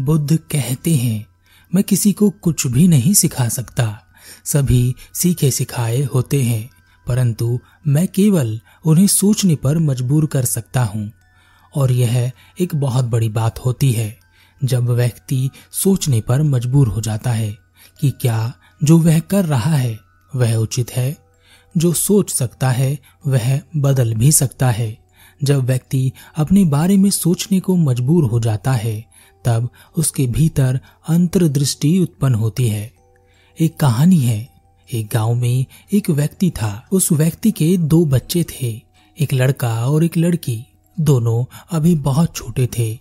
बुद्ध कहते हैं, मैं किसी को कुछ भी नहीं सिखा सकता। सभी सीखे सिखाए होते हैं, परंतु मैं केवल उन्हें सोचने पर मजबूर कर सकता हूँ। और यह एक बहुत बड़ी बात होती है, जब व्यक्ति सोचने पर मजबूर हो जाता है कि क्या जो वह कर रहा है, वह उचित है। जो सोच सकता है, वह बदल भी सकता है। जब व्यक्ति अपने बारे में सोचने को मजबूर हो जाता है तब उसके भीतर अंतर्दृष्टि उत्पन्न होती है। एक कहानी है। एक गाँव में एक व्यक्ति था। उस व्यक्ति के दो बच्चे थे। एक लड़का और एक लड़की। दोनों अभी बहुत छोटे थे।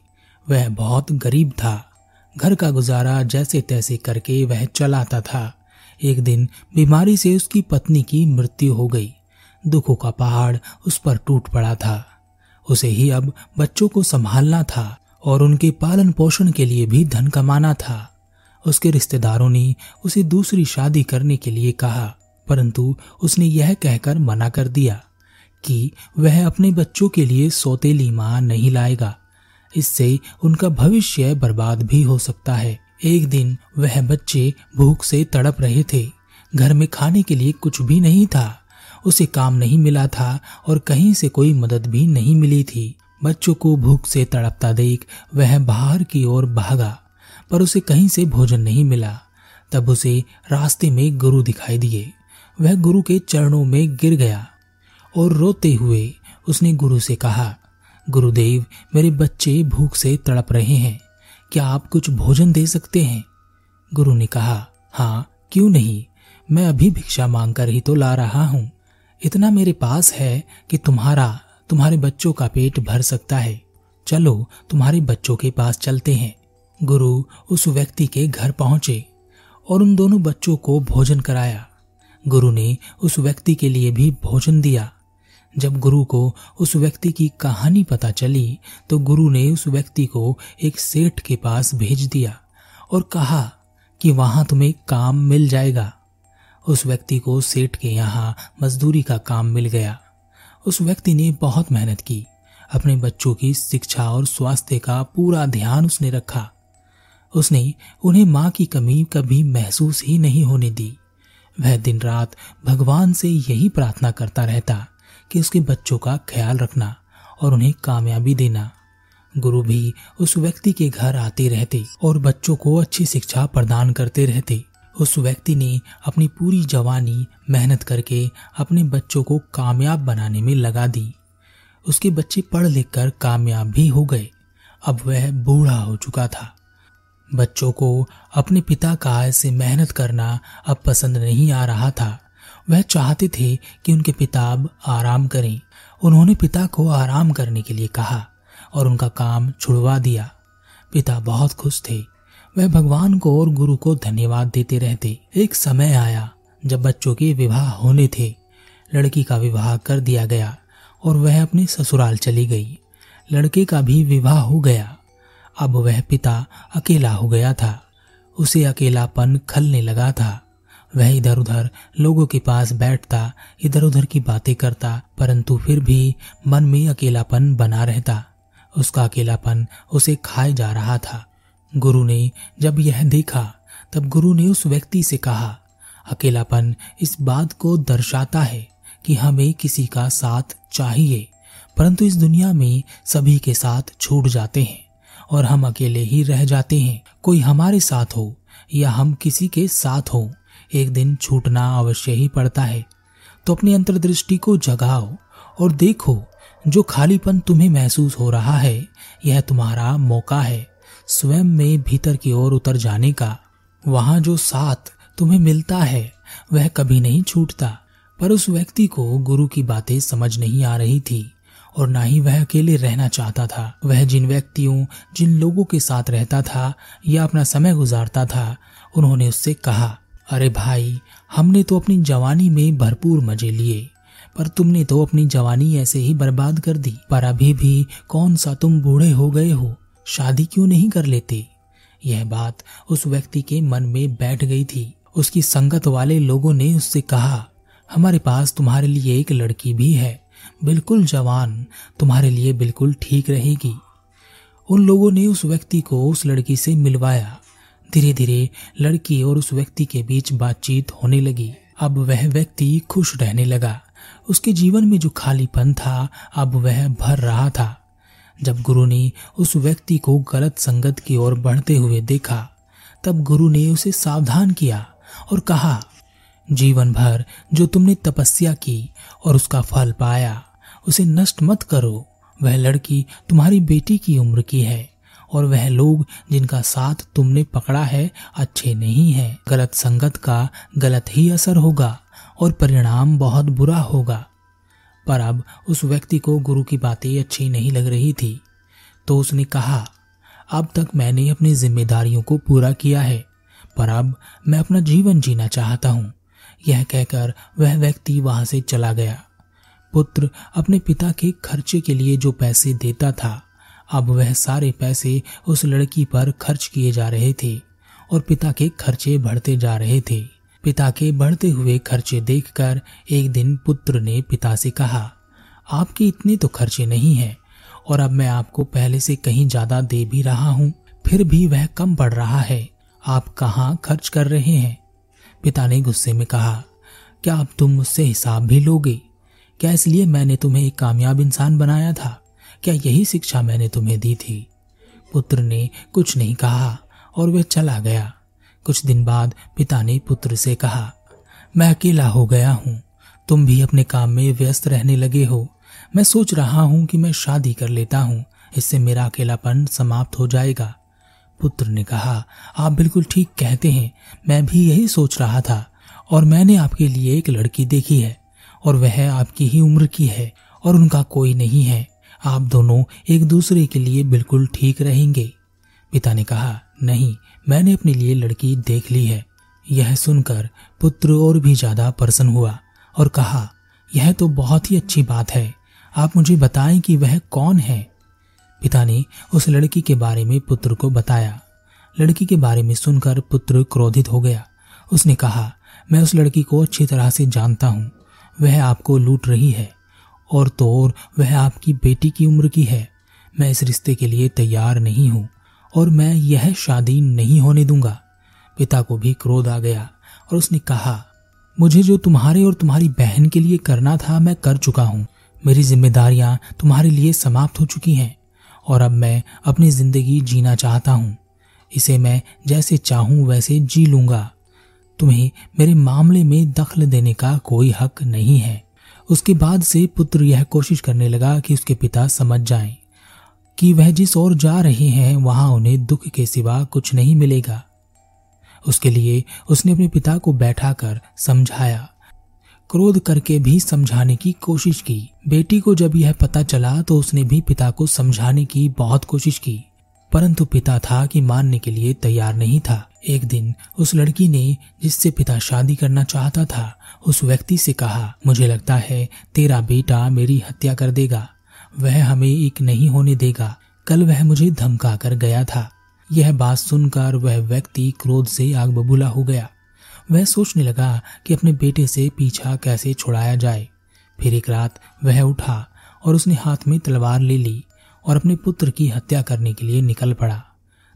वह बहुत गरीब था। घर का गुजारा जैसे तैसे करके वह चलाता था। एक दिन बीमारी से उसकी पत्नी की मृत्यु हो गई। दुखों का पहाड़ उस पर टूट पड़ा था। उसे ही अब बच्चों को संभालना था। और उनके पालन पोषण के लिए भी धन कमाना था। उसके रिश्तेदारों ने उसे दूसरी शादी करने के लिए कहा, परंतु उसने यह कहकर मना कर दिया कि वह अपने बच्चों के लिए सौतेली माँ नहीं लाएगा। इससे उनका भविष्य बर्बाद भी हो सकता है। एक दिन वह बच्चे भूख से तड़प रहे थे। घर में खाने के लिए कुछ भी नहीं था। उसे काम नहीं मिला था और कहीं से कोई मदद भी नहीं मिली थी। बच्चों को भूख से तड़पता देख वह बाहर की ओर भागा, पर उसे कहीं से भोजन नहीं मिला। तब उसे रास्ते में गुरु दिखाई दिए। वह गुरु के चरणों में गिर गया और रोते हुए उसने गुरु से कहा, गुरुदेव, मेरे बच्चे भूख से तड़प रहे हैं। क्या आप कुछ भोजन दे सकते हैं? गुरु ने कहा हाँ क्यों नहीं? मैं अभी भिक्षा मांगकर ही तो ला रहा हूँ। इतना मेरे पास है कि तुम्हारा तुम्हारे बच्चों का पेट भर सकता है। चलो, तुम्हारे बच्चों के पास चलते हैं। गुरु उस व्यक्ति के घर पहुँचे और उन दोनों बच्चों को भोजन कराया। गुरु ने उस व्यक्ति के लिए भी भोजन दिया। जब गुरु को उस व्यक्ति की कहानी पता चली तो गुरु ने उस व्यक्ति को एक सेठ के पास भेज दिया और कहा कि वहाँ तुम्हें काम मिल जाएगा। उस व्यक्ति को सेठ के यहाँ मजदूरी का काम मिल गया। उस व्यक्ति ने बहुत मेहनत की। अपने बच्चों की शिक्षा और स्वास्थ्य का पूरा ध्यान उसने रखा। उसने उन्हें माँ की कमी कभी महसूस ही नहीं होने दी। वह दिन रात भगवान से यही प्रार्थना करता रहता कि उसके बच्चों का ख्याल रखना और उन्हें कामयाबी देना। गुरु भी उस व्यक्ति के घर आते रहते और बच्चों को अच्छी शिक्षा प्रदान करते रहते। उस व्यक्ति ने अपनी पूरी जवानी मेहनत करके अपने बच्चों को कामयाब बनाने में लगा दी। उसके बच्चे पढ़ लिख कर कामयाब भी हो गए। अब वह बूढ़ा हो चुका था। बच्चों को अपने पिता का ऐसे मेहनत करना अब पसंद नहीं आ रहा था। वह चाहते थे कि उनके पिता अब आराम करें। उन्होंने पिता को आराम करने के लिए कहा और उनका काम छुड़वा दिया। पिता बहुत खुश थे। वह भगवान को और गुरु को धन्यवाद देते रहते। एक समय आया, जब बच्चों के विवाह होने थे। लड़की का विवाह कर दिया गया और वह अपने ससुराल चली गई। लड़के का भी विवाह हो गया। अब वह पिता अकेला हो गया था। उसे अकेलापन खलने लगा था। वह इधर उधर लोगों के पास बैठता इधर उधर की बातें करता, परंतु फिर भी मन में अकेलापन बना रहता। उसका अकेलापन उसे खाए जा रहा था। गुरु ने जब यह देखा, तब गुरु ने उस व्यक्ति से कहा, अकेलापन इस बात को दर्शाता है कि हमें किसी का साथ चाहिए, परंतु इस दुनिया में सभी के साथ छूट जाते हैं और हम अकेले ही रह जाते हैं। कोई हमारे साथ हो या हम किसी के साथ हो, एक दिन छूटना अवश्य ही पड़ता है। तो अपनी अंतर्दृष्टि को जगाओ और देखो, जो खालीपन तुम्हें महसूस हो रहा है, यह तुम्हारा मौका है। स्वयं में भीतर की ओर उतर जाने का, वहाँ जो साथ तुम्हें मिलता है, वह कभी नहीं छूटता। पर उस व्यक्ति को गुरु की बातें समझ नहीं आ रही थी, और ना ही वह अकेले रहना चाहता था। वह जिन व्यक्तियों, जिन लोगों के साथ रहता था, या अपना समय गुजारता था, उन्होंने उससे कहा, अरे भाई, हमने तो अपनी जवानी में भरपूर मज़े लिए, पर तुमने तो अपनी जवानी ऐसे ही बर्बाद कर दी। पर अभी भी कौन सा तुम बूढ़े हो गए हो? शादी क्यों नहीं कर लेते? यह बात उस व्यक्ति के मन में बैठ गई थी। उसकी संगत वाले लोगों ने उससे कहा, हमारे पास तुम्हारे लिए एक लड़की भी है। बिल्कुल जवान, तुम्हारे लिए बिल्कुल ठीक रहेगी। उन लोगों ने उस व्यक्ति को उस लड़की से मिलवाया। धीरे धीरे लड़की और उस व्यक्ति के बीच बातचीत होने लगी। अब वह व्यक्ति खुश रहने लगा। उसके जीवन में जो खालीपन था, अब वह भर रहा था। जब गुरु ने उस व्यक्ति को गलत संगत की ओर बढ़ते हुए देखा, तब गुरु ने उसे सावधान किया और कहा, जीवन भर जो तुमने तपस्या की और उसका फल पाया, उसे नष्ट मत करो। वह लड़की तुम्हारी बेटी की उम्र की है और वह लोग जिनका साथ तुमने पकड़ा है अच्छे नहीं है। गलत संगत का गलत ही असर होगा और परिणाम बहुत बुरा होगा। पर अब उस व्यक्ति को गुरु की बातें अच्छी नहीं लग रही थी। तो उसने कहा, अब तक मैंने अपनी जिम्मेदारियों को पूरा किया है, पर अब मैं अपना जीवन जीना चाहता हूँ। यह कहकर वह व्यक्ति वहाँ से चला गया। पुत्र अपने पिता के खर्चे के लिए जो पैसे देता था, अब वह सारे पैसे उस लड़की पर खर्च किए जा रहे थे और पिता के खर्चे बढ़ते जा रहे थे। पिता के बढ़ते हुए खर्चे देखकर एक दिन पुत्र ने पिता से कहा, आपके इतने तो खर्चे नहीं हैं, और अब मैं आपको पहले से कहीं ज़्यादा दे भी रहा हूँ, फिर भी वह कम पड़ रहा है। आप कहाँ खर्च कर रहे हैं? पिता ने गुस्से में कहा, क्या अब तुम मुझसे हिसाब भी लोगे? क्या इसलिए मैंने तुम्हें एक कामयाब इंसान बनाया था? क्या यही शिक्षा मैंने तुम्हें दी थी? पुत्र ने कुछ नहीं कहा और वह चला गया। कुछ दिन बाद पिता ने पुत्र से कहा, मैं अकेला हो गया हूँ। तुम भी अपने काम में व्यस्त रहने लगे हो। मैं सोच रहा हूँ कि मैं शादी कर लेता हूँ। इससे मेरा अकेलापन समाप्त हो जाएगा। पुत्र ने कहा, आप बिल्कुल ठीक कहते हैं। मैं भी यही सोच रहा था और मैंने आपके लिए एक लड़की देखी है और वह आपकी ही उम्र की है और उनका कोई नहीं है। आप दोनों एक दूसरे के लिए बिल्कुल ठीक रहेंगे। पिता ने कहा, नहीं मैंने अपने लिए लड़की देख ली है। यह सुनकर पुत्र और भी ज़्यादा प्रसन्न हुआ और कहा, यह तो बहुत ही अच्छी बात है। आप मुझे बताएँ कि वह कौन है? पिता ने उस लड़की के बारे में पुत्र को बताया। लड़की के बारे में सुनकर पुत्र क्रोधित हो गया। उसने कहा, मैं उस लड़की को अच्छी तरह से जानता हूँ। वह आपको लूट रही है और तो और वह आपकी बेटी की उम्र की है। मैं इस रिश्ते के लिए तैयार नहीं हूँ। और मैं यह शादी नहीं होने दूँगा। पिता को भी क्रोध आ गया और उसने कहा, मुझे जो तुम्हारे और तुम्हारी बहन के लिए करना था, मैं कर चुका हूँ। मेरी जिम्मेदारियाँ तुम्हारे लिए समाप्त हो चुकी हैं और अब मैं अपनी ज़िंदगी जीना चाहता हूँ। इसे मैं जैसे चाहूँ, वैसे जी लूँगा। तुम्हें मेरे मामले में दखल देने का कोई हक नहीं है। उसके बाद से पुत्र यह कोशिश करने लगा कि उसके पिता समझ जाएँ। कि वह जिस ओर जा रहे हैं, वहाँ उन्हें दुख के सिवा कुछ नहीं मिलेगा। उसके लिए उसने अपने पिता को बैठाकर समझाया। क्रोध करके भी समझाने की कोशिश की। बेटी को जब यह पता चला तो उसने भी पिता को समझाने की बहुत कोशिश की। परंतु पिता था कि मानने के लिए तैयार नहीं था। एक दिन उस लड़की ने, जिससे पिता शादी करना चाहता था, उस व्यक्ति से कहा, मुझे लगता है तेरा बेटा मेरी हत्या कर देगा। वह हमें एक नहीं होने देगा। कल वह मुझे धमका कर गया था। यह बात सुनकर वह व्यक्ति क्रोध से आग बबूला हो गया। वह सोचने लगा कि अपने बेटे से पीछा कैसे छुड़ाया जाए। फिर एक रात वह उठा और उसने हाथ में तलवार ले ली और अपने पुत्र की हत्या करने के लिए निकल पड़ा।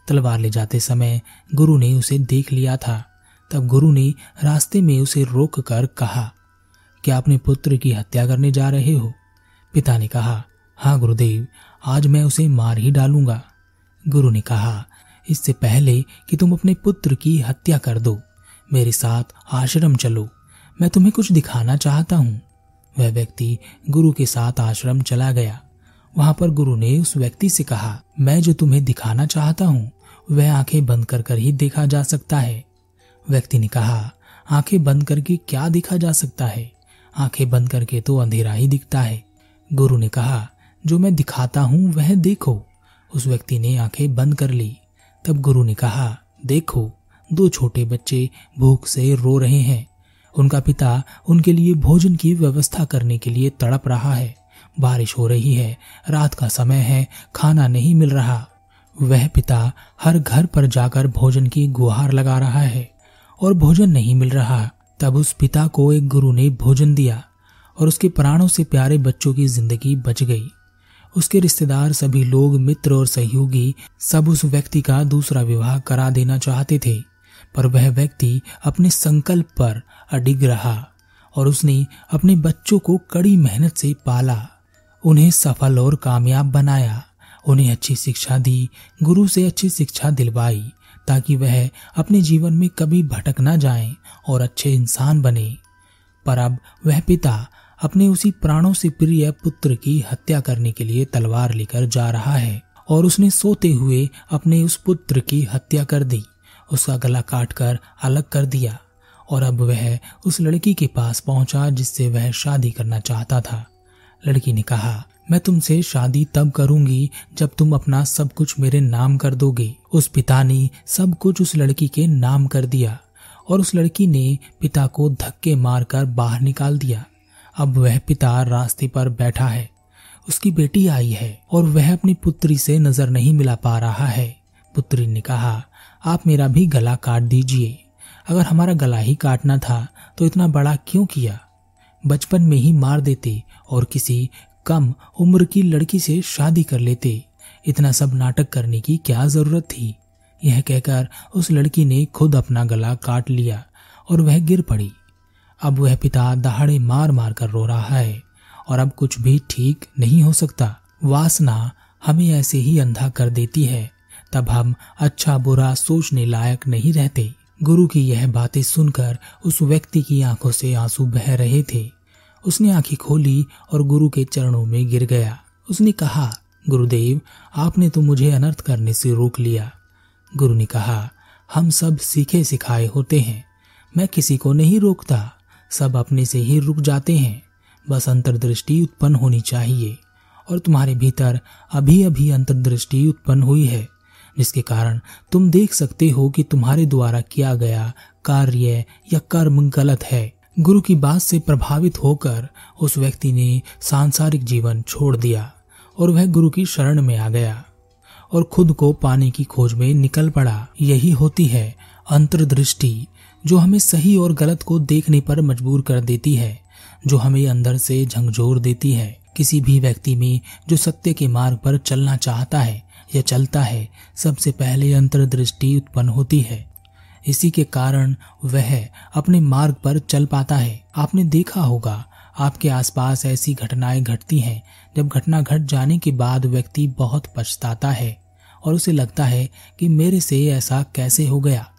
तलवार ले जाते समय गुरु ने उसे देख लिया था। तब गुरु ने रास्ते में उसे रोक कर कहा, क्या अपने पुत्र की हत्या करने जा रहे हो? पिता ने कहा हाँ गुरुदेव, आज मैं उसे मार ही डालूँगा। गुरु ने कहा, इससे पहले कि तुम अपने पुत्र की हत्या कर दो, मेरे साथ आश्रम चलो, मैं तुम्हें कुछ दिखाना चाहता हूँ। वह व्यक्ति गुरु के साथ आश्रम चला गया। वहाँ पर गुरु ने उस व्यक्ति से कहा, मैं जो तुम्हें दिखाना चाहता हूँ, वह आँखें बंद कर कर ही देखा जा सकता है। व्यक्ति ने कहा, आँखें बंद करके क्या देखा जा सकता है? आँखें बंद करके तो अंधेरा ही दिखता है। गुरु ने कहा जो मैं दिखाता हूँ, वह देखो। उस व्यक्ति ने आँखें बंद कर ली। तब गुरु ने कहा, देखो, दो छोटे बच्चे भूख से रो रहे हैं। उनका पिता उनके लिए भोजन की व्यवस्था करने के लिए तड़प रहा है। बारिश हो रही है, रात का समय है, खाना नहीं मिल रहा। वह पिता हर घर पर जाकर भोजन की गुहार लगा रहा है और भोजन नहीं मिल रहा। तब उस पिता को एक गुरु ने भोजन दिया और उसके प्राणों से प्यारे बच्चों की ज़िंदगी बच गई। उसके रिश्तेदार सभी लोग, मित्र और सहयोगी सब उस व्यक्ति का दूसरा विवाह करा देना चाहते थे, पर वह व्यक्ति अपने संकल्प पर अडिग रहा और उसने अपने बच्चों को कड़ी मेहनत से पाला, उन्हें सफल और कामयाब बनाया, उन्हें अच्छी शिक्षा दी, गुरु से अच्छी शिक्षा दिलवाई, ताकि वह अपने जीवन में कभी भटक ना जाए और अच्छे इंसान बने। पर अब वह पिता अपने उसी प्राणों से प्रिय पुत्र की हत्या करने के लिए तलवार लेकर जा रहा है, और उसने सोते हुए अपने उस पुत्र की हत्या कर दी, उसका गला काट कर अलग कर दिया, और अब वह उस लड़की के पास पहुँचा जिससे वह शादी करना चाहता था। लड़की ने कहा, मैं तुमसे शादी तब करूँगी जब तुम अपना सब कुछ मेरे नाम कर दोगे। उस पिता ने सब कुछ उस लड़की के नाम कर दिया, और उस लड़की ने पिता को धक्के मारकर बाहर निकाल दिया। अब वह पिता रास्ते पर बैठा है। उसकी बेटी आई है और वह अपनी पुत्री से नज़र नहीं मिला पा रहा है। पुत्री ने कहा, आप मेरा भी गला काट दीजिए। अगर हमारा गला ही काटना था तो इतना बड़ा क्यों किया? बचपन में ही मार देते और किसी कम उम्र की लड़की से शादी कर लेते। इतना सब नाटक करने की क्या ज़रूरत थी? यह कहकर उस लड़की ने खुद अपना गला काट लिया और वह गिर पड़ी। अब वह पिता दहाड़े मार मार कर रो रहा है, और अब कुछ भी ठीक नहीं हो सकता। वासना हमें ऐसे ही अंधा कर देती है, तब हम अच्छा बुरा सोचने लायक नहीं रहते। गुरु की यह बातें सुनकर उस व्यक्ति की आँखों से आँसू बह रहे थे। उसने आँखें खोली और गुरु के चरणों में गिर गया। उसने कहा, गुरुदेव, आपने तो मुझे अनर्थ करने से रोक लिया। गुरु ने कहा, हम सब सीखे सिखाए होते हैं। मैं किसी को नहीं रोकता। सब अपने से ही रुक जाते हैं। बस अंतर्दृष्टि उत्पन्न होनी चाहिए और तुम्हारे भीतर अभी अभी अंतर्दृष्टि उत्पन्न हुई है, जिसके कारण तुम देख सकते हो कि तुम्हारे द्वारा किया गया कार्य या कर्म गलत है। गुरु की बात से प्रभावित होकर उस व्यक्ति ने सांसारिक जीवन छोड़ दिया और वह गुरु की शरण में आ गया और खुद को पाने की खोज में निकल पड़ा। यही होती है अंतर्दृष्टि। जो हमें सही और गलत को देखने पर मजबूर कर देती है, जो हमें अंदर से झंझोर देती है। किसी भी व्यक्ति में जो सत्य के मार्ग पर चलना चाहता है या चलता है, सबसे पहले अंतर्दृष्टि उत्पन्न होती है। इसी के कारण वह अपने मार्ग पर चल पाता है। आपने देखा होगा, आपके आसपास ऐसी घटनाएँ घटती हैं, जब घटना घट जाने के बाद व्यक्ति बहुत पछताता है और उसे लगता है कि मेरे से ऐसा कैसे हो गया।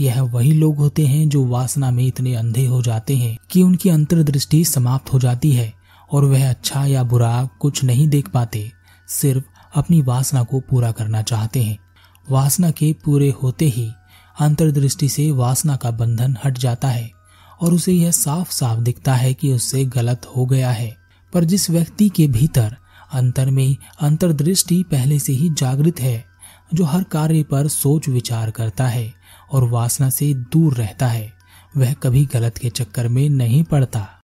यह वही लोग होते हैं जो वासना में इतने अंधे हो जाते हैं कि उनकी अंतर्दृष्टि समाप्त हो जाती है और वह अच्छा या बुरा कुछ नहीं देख पाते, सिर्फ़ अपनी वासना को पूरा करना चाहते हैं। वासना के पूरे होते ही अंतर्दृष्टि से वासना का बंधन हट जाता है और उसे यह साफ़ साफ़ दिखता है कि उससे गलत हो गया है। पर जिस व्यक्ति के भीतर अंतर में अंतर्दृष्टि पहले से ही जागृत है, जो हर कार्य पर सोच विचार करता है और वासना से दूर रहता है। वह कभी गलत के चक्कर में नहीं पड़ता।